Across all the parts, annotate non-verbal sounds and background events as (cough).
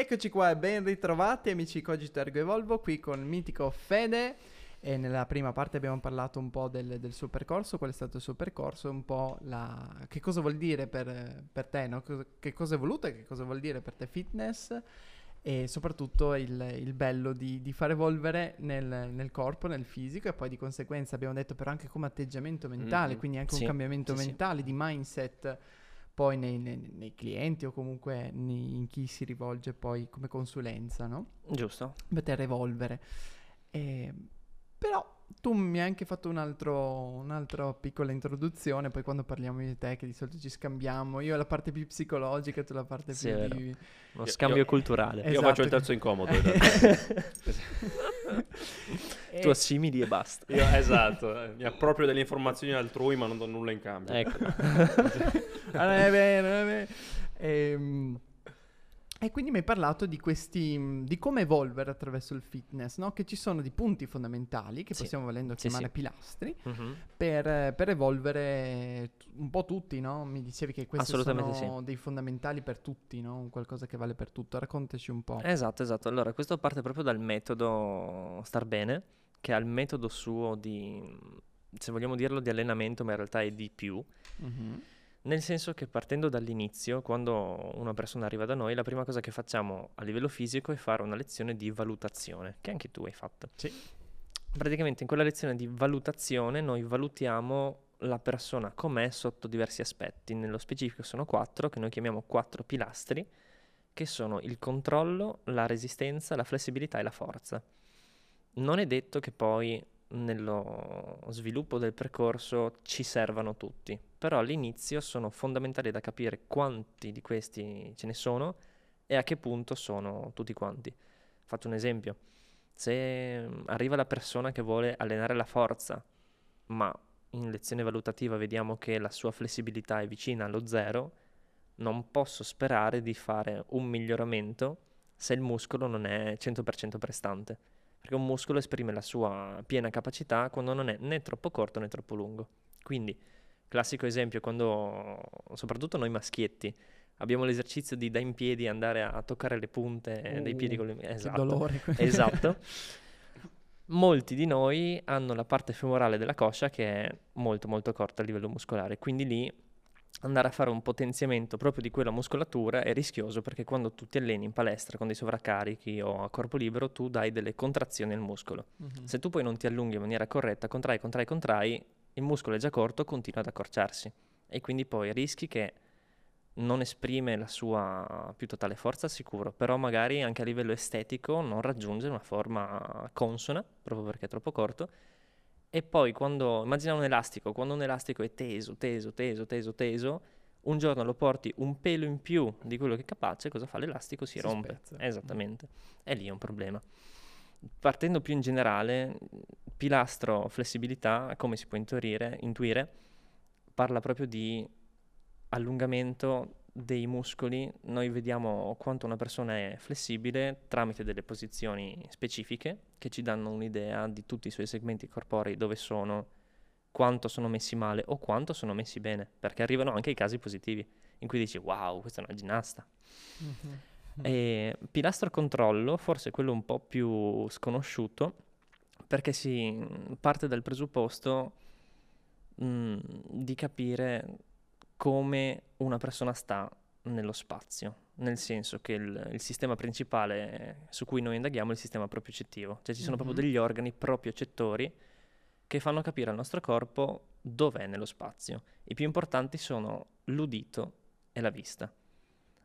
Eccoci qua e ben ritrovati amici Cogito Ergo Evolvo qui con Mitico Fede e nella prima parte abbiamo parlato un po' del, del, suo percorso, qual è stato il suo percorso, un po' la... che cosa vuol dire per, per te, no? che cosa è voluto e che cosa vuol dire per te fitness e soprattutto il, il bello di, di, far evolvere nel, nel, corpo, nel fisico e poi di conseguenza abbiamo detto però anche come atteggiamento mentale, mm-hmm. quindi anche sì, un cambiamento sì, mentale, sì. di mindset poi nei, nei, nei, clienti o comunque nei, in chi si rivolge poi come consulenza, no? Giusto. Poter evolvere. E, però tu mi hai anche fatto un altro, un'altra piccola introduzione, poi quando parliamo di te, che di solito ci scambiamo, io la parte più psicologica, tu la parte sì, più di... Uno scambio io, culturale. Esatto. Io faccio il terzo incomodo. e... (laughs) Tu assimili e basta. Io, esatto, mi approprio delle informazioni altrui ma non do nulla in cambio. Ecco. (laughs) non è vero, non è vero. Ehm... E quindi mi hai parlato di questi, di come evolvere attraverso il fitness, no? Che ci sono di punti fondamentali, che sì. possiamo volendo chiamare sì, sì. pilastri, uh-huh. per, per, evolvere un po' tutti, no? Mi dicevi che questi sono dei fondamentali per tutti, no? Un qualcosa che vale per tutto. Raccontaci un po'. Esatto, esatto. Allora, questo parte proprio dal metodo Star Bene, che ha il metodo suo di, se vogliamo dirlo, di allenamento, ma in realtà è di più. Uh-huh nel senso che partendo dall'inizio, quando una persona arriva da noi, la prima cosa che facciamo a livello fisico è fare una lezione di valutazione, che anche tu hai fatto. Sì. Praticamente in quella lezione di valutazione noi valutiamo la persona com'è sotto diversi aspetti. Nello specifico sono quattro, che noi chiamiamo quattro pilastri, che sono il controllo, la resistenza, la flessibilità e la forza. Non è detto che poi nello sviluppo del percorso ci servano tutti, però all'inizio sono fondamentali da capire quanti di questi ce ne sono e a che punto sono tutti quanti. Faccio un esempio, se mm, arriva la persona che vuole allenare la forza, ma in lezione valutativa vediamo che la sua flessibilità è vicina allo zero, non posso sperare di fare un miglioramento se il muscolo non è 100% prestante perché un muscolo esprime la sua piena capacità quando non è né troppo corto né troppo lungo. Quindi, classico esempio, quando soprattutto noi maschietti abbiamo l'esercizio di da in piedi andare a toccare le punte uh, dei piedi con le esatto, dolore. (laughs) esatto. Molti di noi hanno la parte femorale della coscia che è molto molto corta a livello muscolare, quindi lì andare a fare un potenziamento proprio di quella muscolatura è rischioso perché quando tu ti alleni in palestra con dei sovraccarichi o a corpo libero tu dai delle contrazioni al muscolo. Uh-huh. Se tu poi non ti allunghi in maniera corretta, contrai, contrai, contrai, il muscolo è già corto, continua ad accorciarsi e quindi poi rischi che non esprime la sua più totale forza sicuro, però magari anche a livello estetico non raggiunge una forma consona proprio perché è troppo corto e poi quando, immagina un elastico, quando un elastico è teso, teso, teso, teso, teso, un giorno lo porti un pelo in più di quello che è capace, cosa fa l'elastico? Si, si rompe. Spezza. Esattamente. E lì è un problema. Partendo più in generale, pilastro flessibilità, come si può intuire, intuire parla proprio di allungamento dei muscoli, noi vediamo quanto una persona è flessibile tramite delle posizioni specifiche che ci danno un'idea di tutti i suoi segmenti corporei, dove sono, quanto sono messi male o quanto sono messi bene, perché arrivano anche i casi positivi in cui dici wow, questa è una ginnasta. Mm-hmm. E pilastro controllo, forse quello un po' più sconosciuto, perché si parte dal presupposto mh, mm, di capire come una persona sta nello spazio, nel senso che il, il, sistema principale su cui noi indaghiamo è il sistema propriocettivo, cioè ci sono mm-hmm. proprio degli organi propriocettori che fanno capire al nostro corpo dov'è nello spazio. I più importanti sono l'udito e la vista.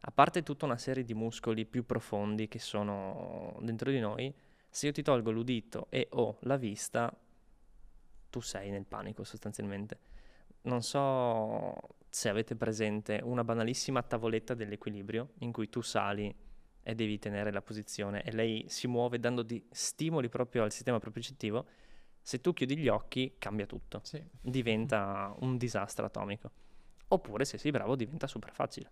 A parte tutta una serie di muscoli più profondi che sono dentro di noi, se io ti tolgo l'udito e o la vista, tu sei nel panico sostanzialmente. Non so se avete presente una banalissima tavoletta dell'equilibrio in cui tu sali e devi tenere la posizione e lei si muove dando di stimoli proprio al sistema propriocettivo, se tu chiudi gli occhi cambia tutto, sì. diventa un disastro atomico. Oppure se sei bravo diventa super facile.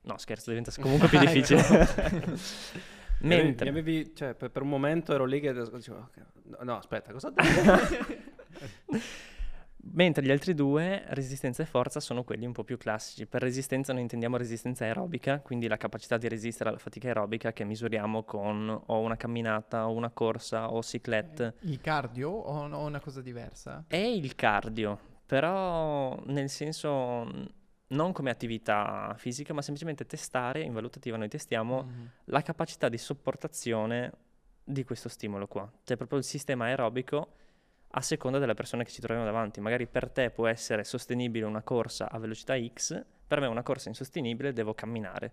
No, scherzo, diventa (laughs) comunque più difficile. (laughs) Mentre... Avevi, cioè, per, un momento ero lì che dicevo, no, aspetta, cosa (laughs) ho Mentre gli altri due, resistenza e forza, sono quelli un po' più classici. Per resistenza noi intendiamo resistenza aerobica, quindi la capacità di resistere alla fatica aerobica che misuriamo con o una camminata o una corsa o ciclette. Il cardio o una cosa diversa? È il cardio, però nel senso n- non come attività fisica, ma semplicemente testare, in valutativa noi testiamo Mhm. la capacità di sopportazione di questo stimolo qua. Cioè proprio il sistema aerobico a seconda della persona che ci troviamo davanti. Magari per te può essere sostenibile una corsa a velocità X, per me una corsa insostenibile devo camminare.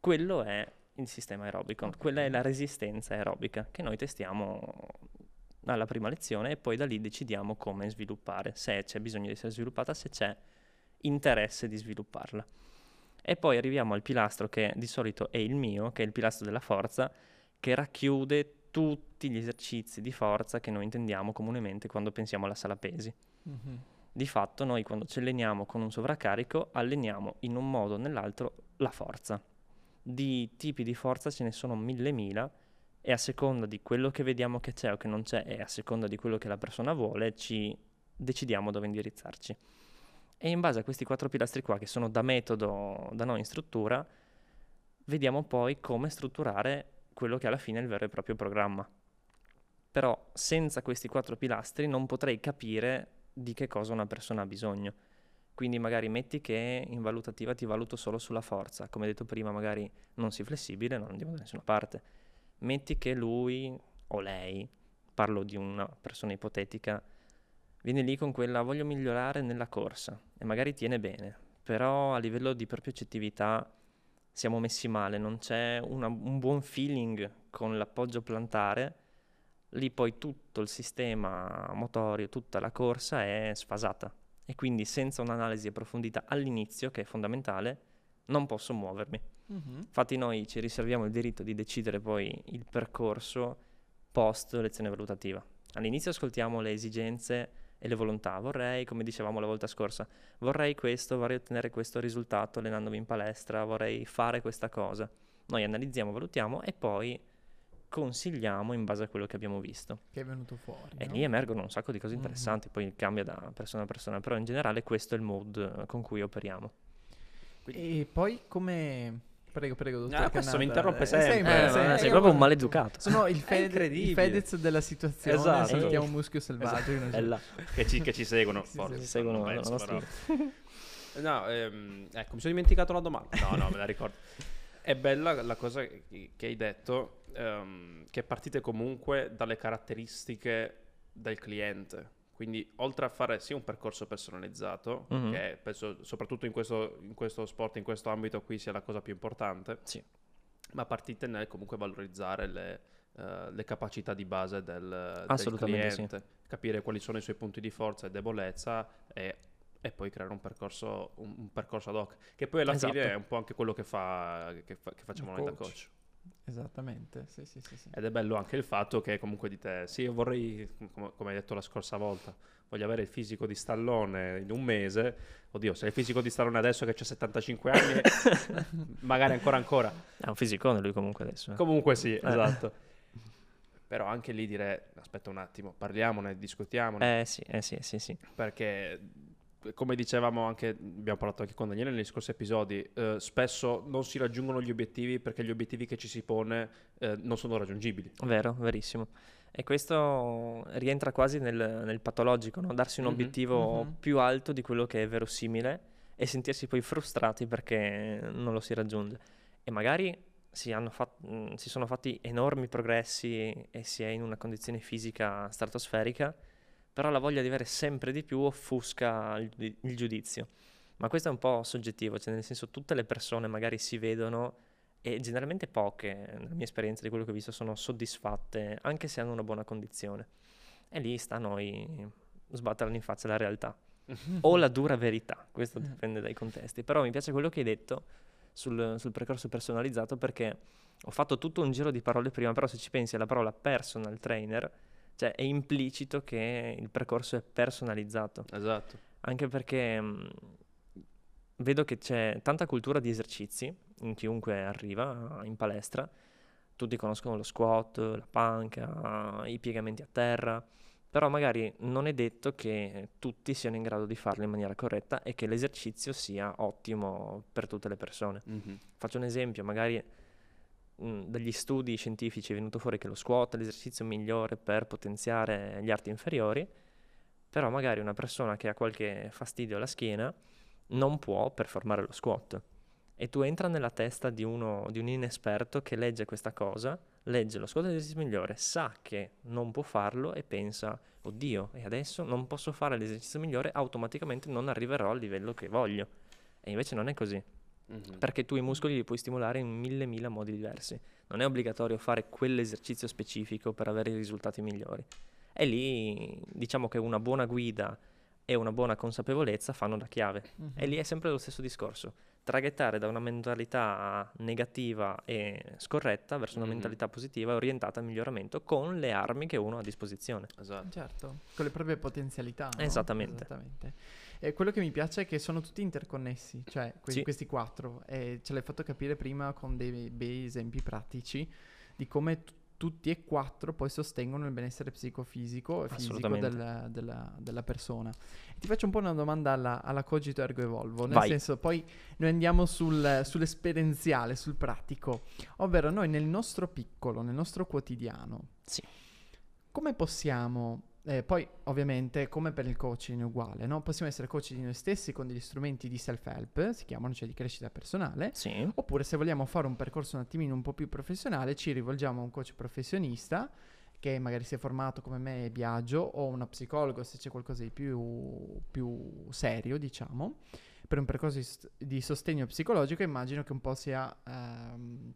Quello è il sistema aerobico, quella è la resistenza aerobica che noi testiamo alla prima lezione e poi da lì decidiamo come sviluppare, se c'è bisogno di essere sviluppata, se c'è interesse di svilupparla. E poi arriviamo al pilastro che di solito è il mio, che è il pilastro della forza, che racchiude tutti gli esercizi di forza che noi intendiamo comunemente quando pensiamo alla sala pesi. Mhm. Di fatto noi quando ci alleniamo con un sovraccarico alleniamo in un modo o nell'altro la forza. Di tipi di forza ce ne sono mille mila e a seconda di quello che vediamo che c'è o che non c'è e a seconda di quello che la persona vuole ci decidiamo dove indirizzarci. E in base a questi quattro pilastri qua che sono da metodo da noi in struttura, vediamo poi come strutturare quello che alla fine è il vero e proprio programma. Però senza questi quattro pilastri non potrei capire di che cosa una persona ha bisogno. Quindi magari metti che in valutativa ti valuto solo sulla forza, come detto prima magari non sei flessibile, non andiamo da nessuna parte. Metti che lui o lei, parlo di una persona ipotetica, viene lì con quella voglio migliorare nella corsa e magari tiene bene, però a livello di propria accettività siamo messi male, non c'è una- un buon feeling con l'appoggio plantare, lì poi tutto il sistema motorio, tutta la corsa è sfasata e quindi senza un'analisi approfondita all'inizio, che è fondamentale, non posso muovermi. Mhm. Infatti noi ci riserviamo il diritto di decidere poi il percorso post lezione valutativa. All'inizio ascoltiamo le esigenze e le volontà. Vorrei, come dicevamo la volta scorsa, vorrei questo, vorrei ottenere questo risultato allenandomi in palestra, vorrei fare questa cosa. Noi analizziamo, valutiamo e poi consigliamo in base a quello che abbiamo visto. Che è venuto fuori. E no? lì emergono un sacco di cose Mhm. interessanti, poi cambia da persona a persona, però in generale questo è il mood eh, con cui operiamo. E poi come... Prego, prego, dottor Ah, questo mi interrompe Eh, sempre. sempre, Eh, sempre. sei Io- proprio un maleducato. Sono il, Fed- il incredibile. Fedez della situazione, Esatto. salutiamo un muschio selvaggio. là. Che, ci, che ci seguono. Sì, forse. Seguono non la penso, nostra però. (laughs) No, ehm, ecco, mi sono dimenticato la domanda. No, no, me la ricordo. È bella la cosa che che hai detto, ehm, che partite comunque dalle caratteristiche del cliente. Quindi, oltre a fare sì un percorso personalizzato, Mhm. che penso soprattutto in questo, in questo sport, in questo ambito qui sia la cosa più importante, Sì. ma partite nel comunque valorizzare le, eh, le capacità di base del, del Assolutamente sì. cliente, capire quali sono i suoi punti di forza e debolezza e, e poi creare un percorso, un, un percorso ad hoc, che poi alla Esatto. fine è un po' anche quello che, fa, che, fa- che facciamo noi da coach. Esattamente, sì, sì, sì. sì. Ed è bello anche il fatto che comunque dite, sì, io vorrei, come, come hai detto la scorsa volta, voglio avere il fisico di Stallone in un mese. Oddio, se hai il fisico di Stallone adesso che c'ha 75 anni, (laughs) magari ancora ancora. È un fisicone lui comunque adesso. eh. Comunque sì, esatto. Però anche lì dire, aspetta un attimo, parliamone, discutiamone, Eh sì, eh sì, sì, sì. perché come dicevamo anche, abbiamo parlato anche con Daniele negli scorsi episodi, eh, spesso non si raggiungono gli obiettivi perché gli obiettivi che ci si pone eh, non sono raggiungibili. Vero, verissimo. E questo rientra quasi nel, nel patologico, no? darsi un Mhm, obiettivo mhm. più alto di quello che è verosimile e sentirsi poi frustrati perché non lo si raggiunge. E magari si, hanno fat- mh, si sono fatti enormi progressi e si è in una condizione fisica stratosferica, però la voglia di avere sempre di più offusca il, il giudizio. Ma questo è un po' soggettivo, cioè nel senso tutte le persone magari si vedono e generalmente poche, nella mia esperienza di quello che ho visto, sono soddisfatte anche se hanno una buona condizione. E lì sta a noi sbatterla in faccia la realtà (laughs) o la dura verità, questo Mm. dipende dai contesti. Però mi piace quello che hai detto sul, sul percorso personalizzato perché ho fatto tutto un giro di parole prima, però se ci pensi alla parola personal trainer, cioè è implicito che il percorso è personalizzato, Esatto. anche perché mh, vedo che c'è tanta cultura di esercizi in chiunque arriva in palestra, tutti conoscono lo squat, la panca, i piegamenti a terra, però magari non è detto che tutti siano in grado di farlo in maniera corretta e che l'esercizio sia ottimo per tutte le persone. Mhm. Faccio un esempio, magari mh, dagli studi scientifici è venuto fuori che lo squat è l'esercizio migliore per potenziare gli arti inferiori, però magari una persona che ha qualche fastidio alla schiena non può performare lo squat. E tu entra nella testa di, uno, di un inesperto che legge questa cosa, legge lo squat è l'esercizio migliore, sa che non può farlo e pensa, oddio, e adesso non posso fare l'esercizio migliore, automaticamente non arriverò al livello che voglio. E invece non è così, Mhm. perché tu i muscoli li puoi stimolare in mille, mille modi diversi. Non è obbligatorio fare quell'esercizio specifico per avere i risultati migliori. E lì diciamo che una buona guida e una buona consapevolezza fanno da chiave. Mhm. E lì è sempre lo stesso discorso. Traghettare da una mentalità negativa e scorretta verso una Mhm. mentalità positiva e orientata al miglioramento con le armi che uno ha a disposizione. Esatto. Certo, con le proprie potenzialità. no? Esattamente. Esattamente. E quello che mi piace è che sono tutti interconnessi, cioè que- Sì. questi quattro. E ce l'hai fatto capire prima con dei bei esempi pratici di come t- tutti e quattro poi sostengono il benessere psicofisico e fisico del- della, della persona. Ti faccio un po' una domanda alla, alla Cogito Ergo Evolvo, nel Vai. senso poi noi andiamo sul, sull'esperienziale, sul pratico, ovvero noi nel nostro piccolo, nel nostro quotidiano, Sì. come possiamo, eh, poi ovviamente come per il coaching è uguale, no? possiamo essere coach di noi stessi con degli strumenti di self-help, si chiamano, cioè di crescita personale, Sì. oppure se vogliamo fare un percorso un attimino un po' più professionale ci rivolgiamo a un coach professionista che magari si è formato come me e Biagio o una psicologo se c'è qualcosa di più, più serio diciamo per un percorso di, st- di sostegno psicologico immagino che un po' sia ehm,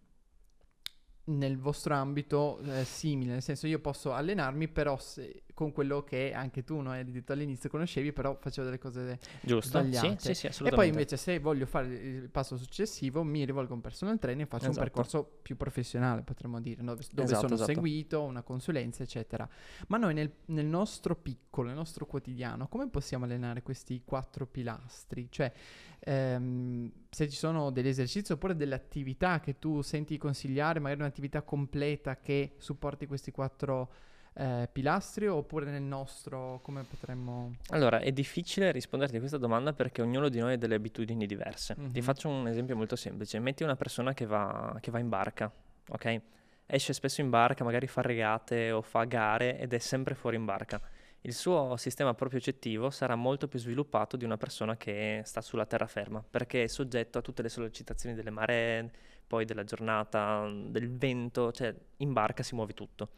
nel vostro ambito eh, simile, nel senso io posso allenarmi però se- con quello che anche tu, no, hai detto all'inizio conoscevi, però facevo delle cose Giusto? sbagliate. Sì, sì, e poi invece se voglio fare il passo successivo mi rivolgo a un personal trainer e faccio un Esatto. percorso più professionale, potremmo dire, no? dove Esatto, sono esatto. seguito, una consulenza, eccetera. Ma noi nel, nel nostro piccolo, nel nostro quotidiano, come possiamo allenare questi quattro pilastri? Cioè, ehm, se ci sono degli esercizi oppure delle attività che tu senti consigliare, magari un'attività completa che supporti questi quattro eh, pilastri, oppure nel nostro, come potremmo... Allora, è difficile risponderti a questa domanda perché ognuno di noi ha delle abitudini diverse. Ti Mhm. faccio un esempio molto semplice. Metti una persona che va, che va in barca, ok? Esce spesso in barca, magari fa regate o fa gare ed è sempre fuori in barca. Il suo sistema propriocettivo sarà molto più sviluppato di una persona che sta sulla terraferma, perché è soggetto a tutte le sollecitazioni delle maree, poi della giornata, del vento, cioè in barca si muove tutto.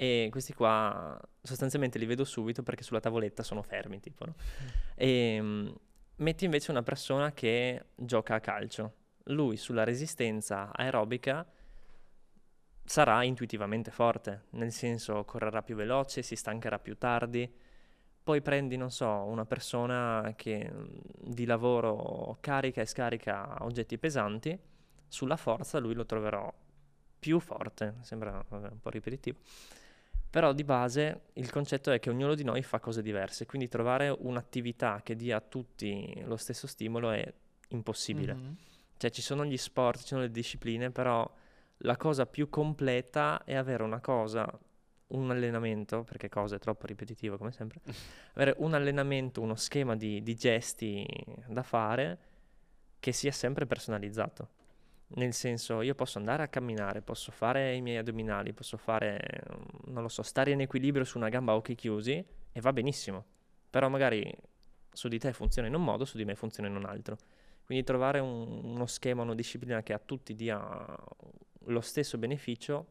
E questi qua sostanzialmente li vedo subito perché sulla tavoletta sono fermi, tipo, no? E mm, metti invece una persona che gioca a calcio. Lui sulla resistenza aerobica sarà intuitivamente forte, nel senso correrà più veloce, si stancherà più tardi. Poi prendi, non so, una persona che mm, di lavoro carica e scarica oggetti pesanti, sulla forza lui lo troverò più forte, sembra vabbè, un po' ripetitivo. Però di base il concetto è che ognuno di noi fa cose diverse, quindi trovare un'attività che dia a tutti lo stesso stimolo è impossibile. Mhm. Cioè ci sono gli sport, ci sono le discipline, però la cosa più completa è avere una cosa, un allenamento, perché cosa è troppo ripetitivo come sempre, (laughs) avere un allenamento, uno schema di, di gesti da fare che sia sempre personalizzato. Nel senso, io posso andare a camminare, posso fare i miei addominali, posso fare, mm, non lo so, stare in equilibrio su una gamba a occhi chiusi e va benissimo. Però magari su di te funziona in un modo, su di me funziona in un altro. Quindi trovare un- uno schema, una disciplina che a tutti dia lo stesso beneficio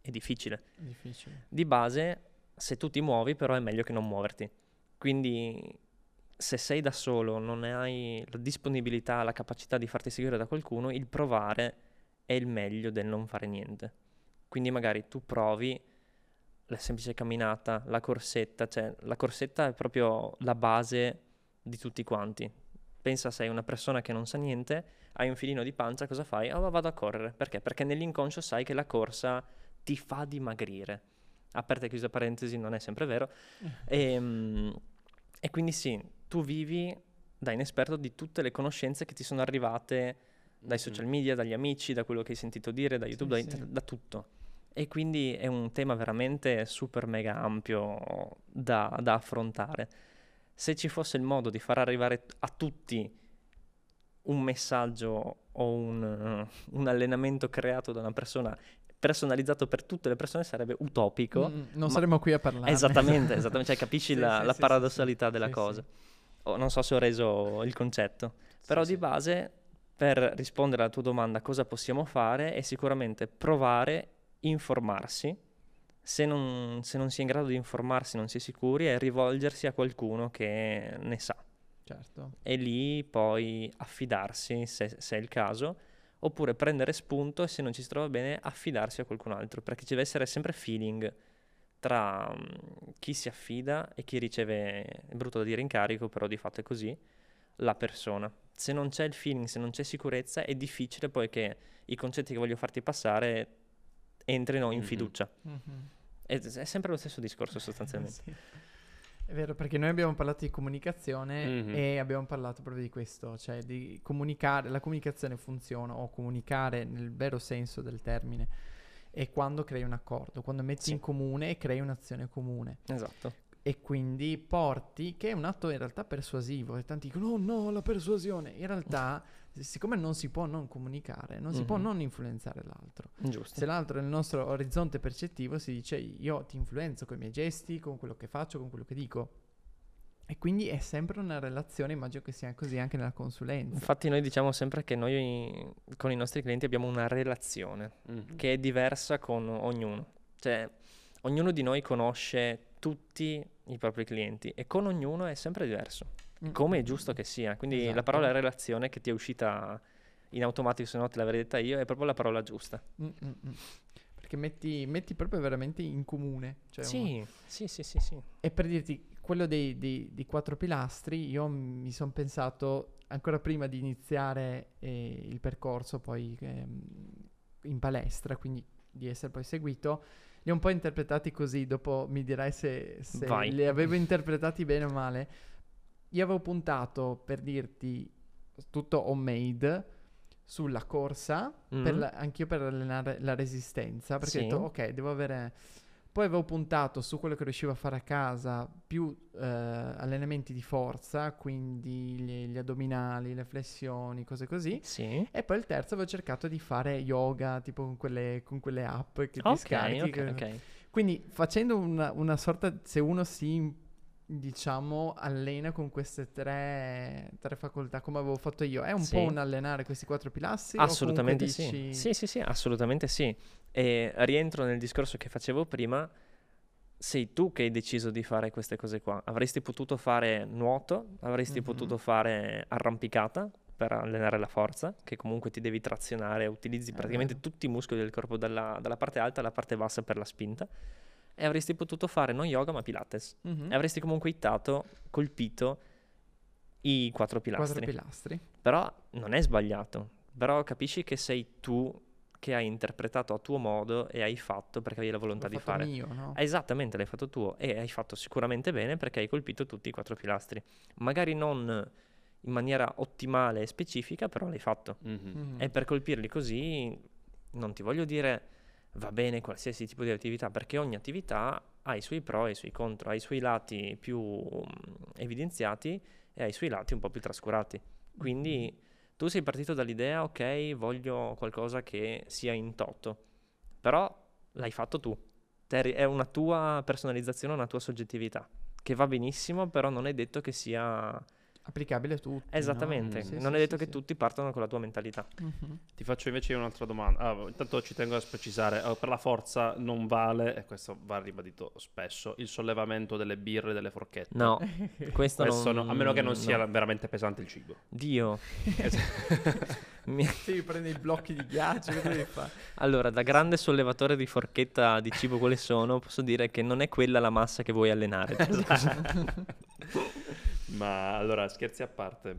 è difficile. Difficile. Di base, se tu ti muovi, però è meglio che non muoverti. Quindi, se sei da solo, non hai la disponibilità, la capacità di farti seguire da qualcuno, il provare è il meglio del non fare niente. Quindi, magari tu provi la semplice camminata, la corsetta, cioè la corsetta è proprio la base di tutti quanti. Pensa sei una persona che non sa niente, hai un filino di pancia, cosa fai? Oh, vado a correre. Perché? Perché nell'inconscio sai che la corsa ti fa dimagrire. Aperta e chiusa parentesi, non è sempre vero. E, e quindi sì, tu vivi da inesperto di tutte le conoscenze che ti sono arrivate dai Mhm. social media, dagli amici, da quello che hai sentito dire, da YouTube, da, sì. da tutto. E quindi è un tema veramente super mega ampio da, da affrontare. Se ci fosse il modo di far arrivare a tutti un messaggio o un, uh, un allenamento creato da una persona personalizzato per tutte le persone sarebbe utopico. Mm, non saremmo qui a parlare. Esattamente, (laughs) esattamente. Cioè, capisci Sì, la, sì, la sì, paradossalità sì, della sì, cosa. Oh, non so se ho reso il concetto. Però Sì, di base, per rispondere alla tua domanda, cosa possiamo fare è sicuramente provare, informarsi. Se non, se non si è in grado di informarsi, non si è sicuri, è rivolgersi a qualcuno che ne sa. Certo. E lì poi affidarsi, se, se è il caso, oppure prendere spunto e se non ci si trova bene, affidarsi a qualcun altro, perché ci deve essere sempre feeling tra chi si affida e chi riceve, è brutto da dire incarico, però di fatto è così, la persona. Se non c'è il feeling, se non c'è sicurezza, è difficile poi che i concetti che voglio farti passare entrino in Mhm. fiducia. Mhm. È, è sempre lo stesso discorso sostanzialmente. (laughs) Sì. È vero, perché noi abbiamo parlato di comunicazione Mhm. e abbiamo parlato proprio di questo, cioè di comunicare, la comunicazione funziona o comunicare nel vero senso del termine è quando crei un accordo, quando metti Sì. in comune e crei un'azione comune Esatto. e quindi porti, che è un atto in realtà persuasivo, e tanti dicono oh no, la persuasione, in realtà siccome non si può non comunicare, non si può Mhm. non influenzare l'altro. Giusto. Se l'altro è il nostro orizzonte percettivo, si dice io ti influenzo con i miei gesti, con quello che faccio, con quello che dico. E quindi è sempre una relazione, immagino che sia così anche nella consulenza. Infatti noi diciamo sempre che noi con i nostri clienti abbiamo una relazione Mhm. che è diversa con ognuno. Cioè, ognuno di noi conosce tutti i propri clienti e con ognuno è sempre diverso, Mm. come è giusto che sia. Quindi la Esatto. parola relazione che ti è uscita in automatico, se no te l'avrei detta io, è proprio la parola giusta. Mm, mm, mm. Perché metti, metti proprio veramente in comune. Cioè un- Sì, sì, sì, sì, sì. E per dirti, quello dei, dei- dei quattro pilastri, io mi sono pensato ancora prima di iniziare eh, il percorso poi ehm, in palestra, quindi di essere poi seguito, li ho un po' interpretati così, dopo mi dirai se, se li avevo interpretati bene o male. Io avevo puntato, per dirti, tutto homemade, sulla corsa, per Mhm. la- anch'io per allenare la resistenza, perché ho Sì. detto, ok, devo avere... Poi avevo puntato su quello che riuscivo a fare a casa, più eh, allenamenti di forza, quindi gli, gli addominali, le flessioni, cose così. Sì. E poi il terzo avevo cercato di fare yoga, tipo con quelle, con quelle app che ti Ok, scarichi. ok, che- ok. Quindi facendo una, una sorta, se uno si, diciamo, allena con queste tre, tre facoltà, come avevo fatto io, è un Sì. po' un allenare questi quattro pilastri? Assolutamente sì. dici- Sì, sì, sì, assolutamente sì. E rientro nel discorso che facevo prima, sei tu che hai deciso di fare queste cose qua. Avresti potuto fare nuoto, avresti Mhm. potuto fare arrampicata per allenare la forza, che comunque ti devi trazionare, utilizzi praticamente tutti i muscoli del corpo dalla, dalla parte alta alla parte bassa per la spinta. E avresti potuto fare non yoga ma pilates. Mhm. E avresti comunque hittato, colpito i quattro pilastri. Quattro pilastri. Però non è sbagliato. Però capisci che sei tu che hai interpretato a tuo modo e hai fatto perché avevi la volontà L'ho di fatto fare. mio, no? Esattamente, l'hai fatto tuo e hai fatto sicuramente bene perché hai colpito tutti i quattro pilastri. Magari non in maniera ottimale e specifica, però l'hai fatto. Mhm. Mhm. E per colpirli così, non ti voglio dire va bene qualsiasi tipo di attività, perché ogni attività ha i suoi pro e i suoi contro, ha i suoi lati più mm, evidenziati e ha i suoi lati un po' più trascurati. Quindi tu sei partito dall'idea, ok, voglio qualcosa che sia in toto, però l'hai fatto tu. È una tua personalizzazione, una tua soggettività, che va benissimo, però non è detto che sia... Applicabile a tutti. no? Esattamente, Sì, non sì, è detto sì, che sì. tutti partano con la tua mentalità. Mhm. Ti faccio invece un'altra domanda. Ah, intanto ci tengo a precisare, eh, per la forza non vale, e questo va ribadito spesso, il sollevamento delle birre e delle forchette. No, questo, (laughs) Questo non, no, a meno che non no. sia veramente pesante il cibo. Dio. (laughs) Mi- Sì, prendi i blocchi di ghiaccio? Allora, da grande sollevatore di forchetta di cibo quale sono, posso dire che non è quella la massa che vuoi allenare. (laughs) Ma allora, scherzi a parte,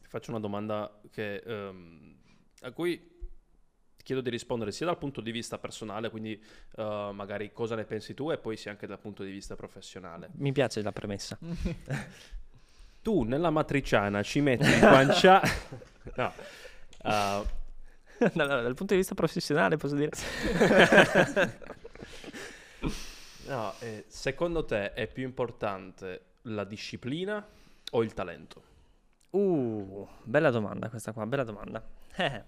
ti faccio una domanda che, ehm, a cui chiedo di rispondere sia dal punto di vista personale, quindi eh, magari cosa ne pensi tu, e poi sia anche dal punto di vista professionale. Mi piace la premessa. (laughs) Tu nella matriciana ci metti il guanciale... (laughs) no. Uh, Allora, dal punto di vista professionale posso dire... (laughs) No, eh, secondo te è più importante la disciplina o il talento? Uh, bella domanda questa qua, bella domanda. (laughs) Eh,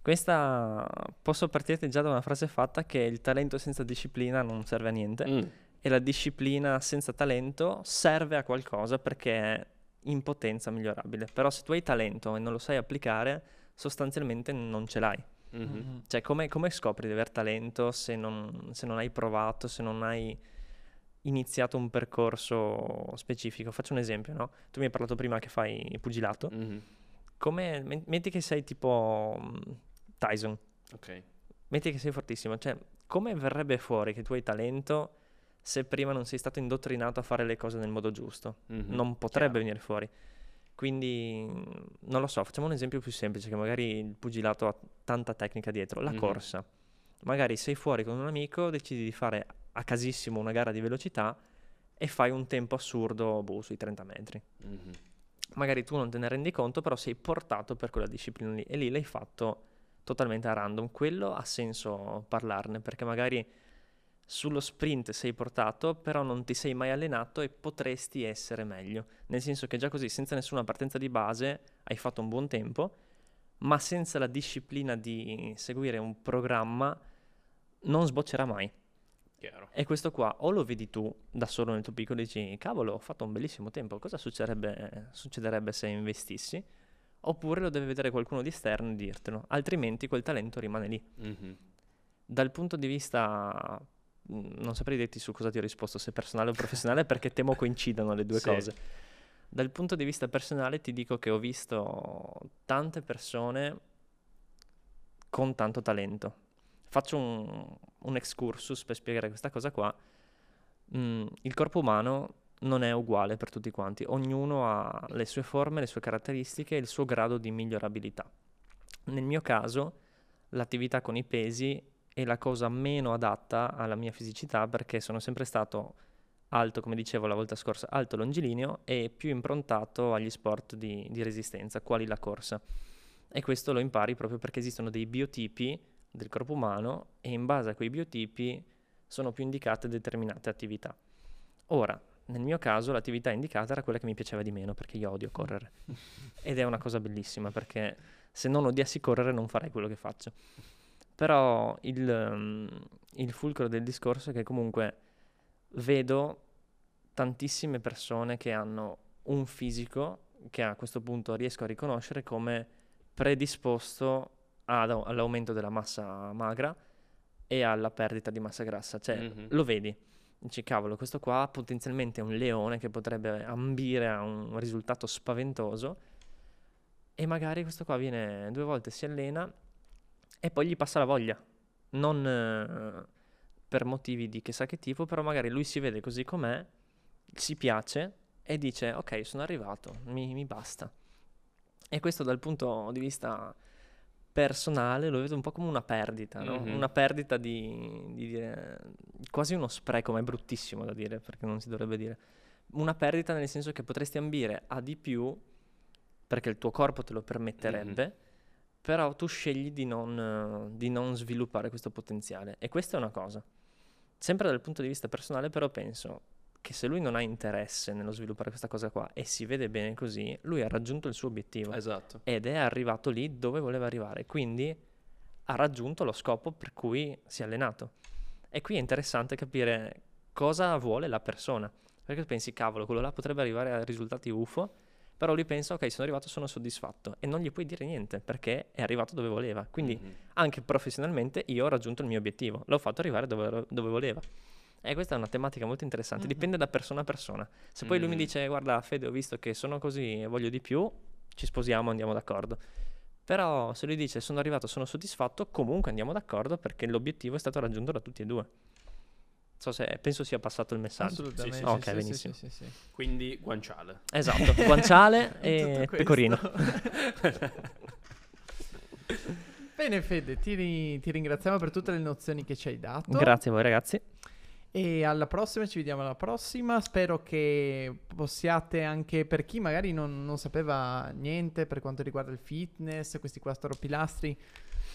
questa posso partirti già da una frase fatta che il talento senza disciplina non serve a niente Mm. e la disciplina senza talento serve a qualcosa perché è in potenza migliorabile. Però se tu hai talento e non lo sai applicare, sostanzialmente non ce l'hai. Mhm. Cioè, come, come scopri di aver talento se non, se non hai provato, se non hai iniziato un percorso specifico? Faccio un esempio, no? Tu mi hai parlato prima che fai pugilato. Mhm. Come, metti che sei tipo mm, Tyson, Ok. metti che sei fortissimo. Cioè, come verrebbe fuori che tu hai talento se prima non sei stato indottrinato a fare le cose nel modo giusto? Mhm. non potrebbe Chiaro. venire fuori. Quindi, mm, non lo so, facciamo un esempio più semplice, che magari il pugilato ha tanta tecnica dietro, la Mhm. corsa. Magari sei fuori con un amico, decidi di fare a casissimo una gara di velocità e fai un tempo assurdo boh, sui 30 metri. Mhm. Magari tu non te ne rendi conto, però sei portato per quella disciplina lì e lì l'hai fatto totalmente a random. Quello ha senso parlarne perché magari sullo sprint sei portato, però non ti sei mai allenato e potresti essere meglio. Nel senso che già così, senza nessuna partenza di base, hai fatto un buon tempo, ma senza la disciplina di seguire un programma non sboccerà mai. Chiaro. E questo qua o lo vedi tu da solo nel tuo piccolo e dici, cavolo, ho fatto un bellissimo tempo, cosa succederebbe, succederebbe se investissi? Oppure lo deve vedere qualcuno di esterno e dirtelo, altrimenti quel talento rimane lì. Mhm. Dal punto di vista, mh, non saprei dirti su cosa ti ho risposto, se personale o professionale, perché temo coincidano le due Sì. cose. Dal punto di vista personale ti dico che ho visto tante persone con tanto talento. Faccio un, un excursus per spiegare questa cosa qua. Mm, il corpo umano non è uguale per tutti quanti, ognuno ha le sue forme, le sue caratteristiche e il suo grado di migliorabilità. Nel mio caso, l'attività con i pesi è la cosa meno adatta alla mia fisicità perché sono sempre stato alto, come dicevo la volta scorsa, alto longilineo e più improntato agli sport di, di resistenza, quali la corsa. E questo lo impari proprio perché esistono dei biotipi del corpo umano e in base a quei biotipi sono più indicate determinate attività. Ora, nel mio caso l'attività indicata era quella che mi piaceva di meno perché io odio correre. (laughs) Ed è una cosa bellissima perché se non odiassi correre non farei quello che faccio. Però il, um, il fulcro del discorso è che comunque vedo tantissime persone che hanno un fisico che a questo punto riesco a riconoscere come predisposto ad- all'aumento della massa magra e alla perdita di massa grassa. Cioè, Mhm. lo vedi. Dici, cavolo, questo qua potenzialmente è un leone che potrebbe ambire a un risultato spaventoso e magari questo qua viene due volte, si allena e poi gli passa la voglia. Non eh, per motivi di chissà che tipo, però magari lui si vede così com'è, si piace e dice, ok, sono arrivato, mi, mi basta. E questo dal punto di vista personale lo vedo un po' come una perdita, no? Mhm. Una perdita di, di dire, quasi uno spreco, ma è bruttissimo da dire perché non si dovrebbe dire. Una perdita nel senso che potresti ambire a di più perché il tuo corpo te lo permetterebbe, però tu scegli di non, di non sviluppare questo potenziale. E questa è una cosa. Sempre dal punto di vista personale, però penso che se lui non ha interesse nello sviluppare questa cosa qua e si vede bene così, lui ha raggiunto il suo obiettivo Esatto. ed è arrivato lì dove voleva arrivare, quindi ha raggiunto lo scopo per cui si è allenato. E qui è interessante capire cosa vuole la persona, perché pensi, cavolo, quello là potrebbe arrivare a risultati UFO, però lui pensa, ok, sono arrivato, sono soddisfatto, e non gli puoi dire niente, perché è arrivato dove voleva. Quindi Mhm. anche professionalmente io ho raggiunto il mio obiettivo, l'ho fatto arrivare dove, dove voleva. E questa è una tematica molto interessante, Mhm. dipende da persona a persona. Se poi lui mi Mm. dice, guarda Fede, ho visto che sono così e voglio di più, ci sposiamo, andiamo d'accordo. Però se lui dice sono arrivato, sono soddisfatto, comunque andiamo d'accordo perché l'obiettivo è stato raggiunto da tutti e due. So se, penso sia passato il messaggio. Assolutamente. Sì, sì, sì, sì, benissimo. sì, sì, sì. Quindi guanciale. Esatto, guanciale (laughs) e pecorino. (laughs) Bene Fede, ti, ri- ti ringraziamo per tutte le nozioni che ci hai dato. Grazie a voi ragazzi. E alla prossima, ci vediamo alla prossima. Spero che possiate anche per chi magari non, non sapeva niente per quanto riguarda il fitness, questi quattro pilastri,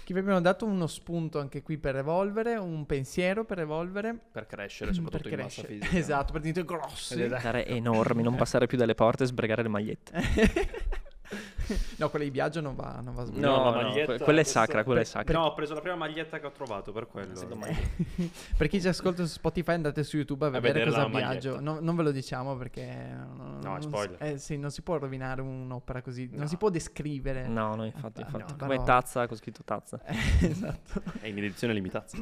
Che vi abbiamo dato uno spunto anche qui per evolvere, un pensiero per evolvere. Per crescere, soprattutto per in massa crescere. fisica. Esatto, per diventare grossi. Diventare enormi, non passare più dalle porte e sbregare le magliette. (laughs) (laughs) no, quella di viaggio non va, non va No, sbagliato. no, la maglietta- que- quella è sacra, quella è sacra. No, ho preso la prima maglietta che ho trovato per quello. (laughs) per chi ci ascolta su Spotify andate su YouTube a A vedere vedere cosa viaggio. No- non ve lo diciamo perché non, No, non spoiler. si, eh, sì, non si può rovinare un'opera così, non No. si può descrivere. No, no, infatti, Ah, infatti. no, Come però- tazza, con scritto tazza. (laughs) esatto. È in edizione limitata.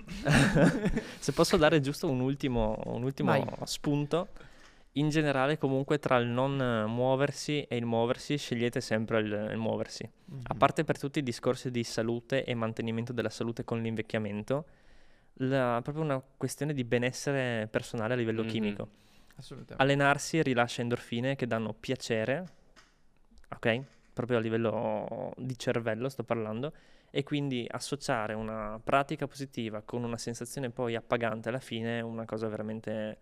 Se posso dare giusto un ultimo, un ultimo spunto, in generale comunque tra il non eh, muoversi e il muoversi scegliete sempre il, il muoversi. A parte per tutti i discorsi di salute e mantenimento della salute con l'invecchiamento, la- proprio una questione di benessere personale a livello Mhm. chimico. Assolutamente. Allenarsi rilascia endorfine che danno piacere, ok? Proprio a livello di cervello sto parlando, e quindi associare una pratica positiva con una sensazione poi appagante alla fine è una cosa veramente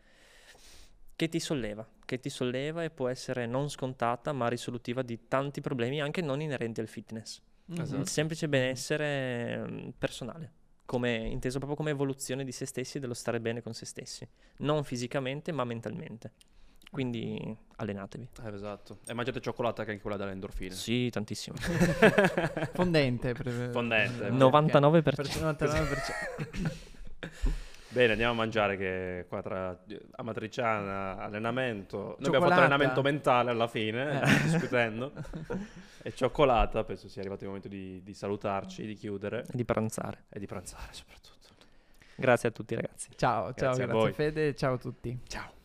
che ti solleva, che ti solleva e può essere non scontata ma risolutiva di tanti problemi anche non inerenti al fitness. Mhm. Esatto. Il semplice benessere mm, personale, come, inteso proprio come evoluzione di se stessi e dello stare bene con se stessi, non fisicamente ma mentalmente. Quindi allenatevi. Eh, esatto. E mangiate cioccolata che è anche quella dalle endorfine. Sì, tantissimo. Fondente. (laughs) per- Fondente. ok. 99%. Per 99%. (laughs) Bene, andiamo a mangiare che qua tra amatriciana, allenamento. Noi abbiamo fatto allenamento mentale alla fine, Eh. (laughs) discutendo. (laughs) E cioccolata, penso sia arrivato il momento di, di salutarci, di chiudere E di pranzare. e di pranzare soprattutto. Grazie a tutti ragazzi. Ciao, ciao, Grazie a grazie voi. Fede, ciao a tutti. Ciao.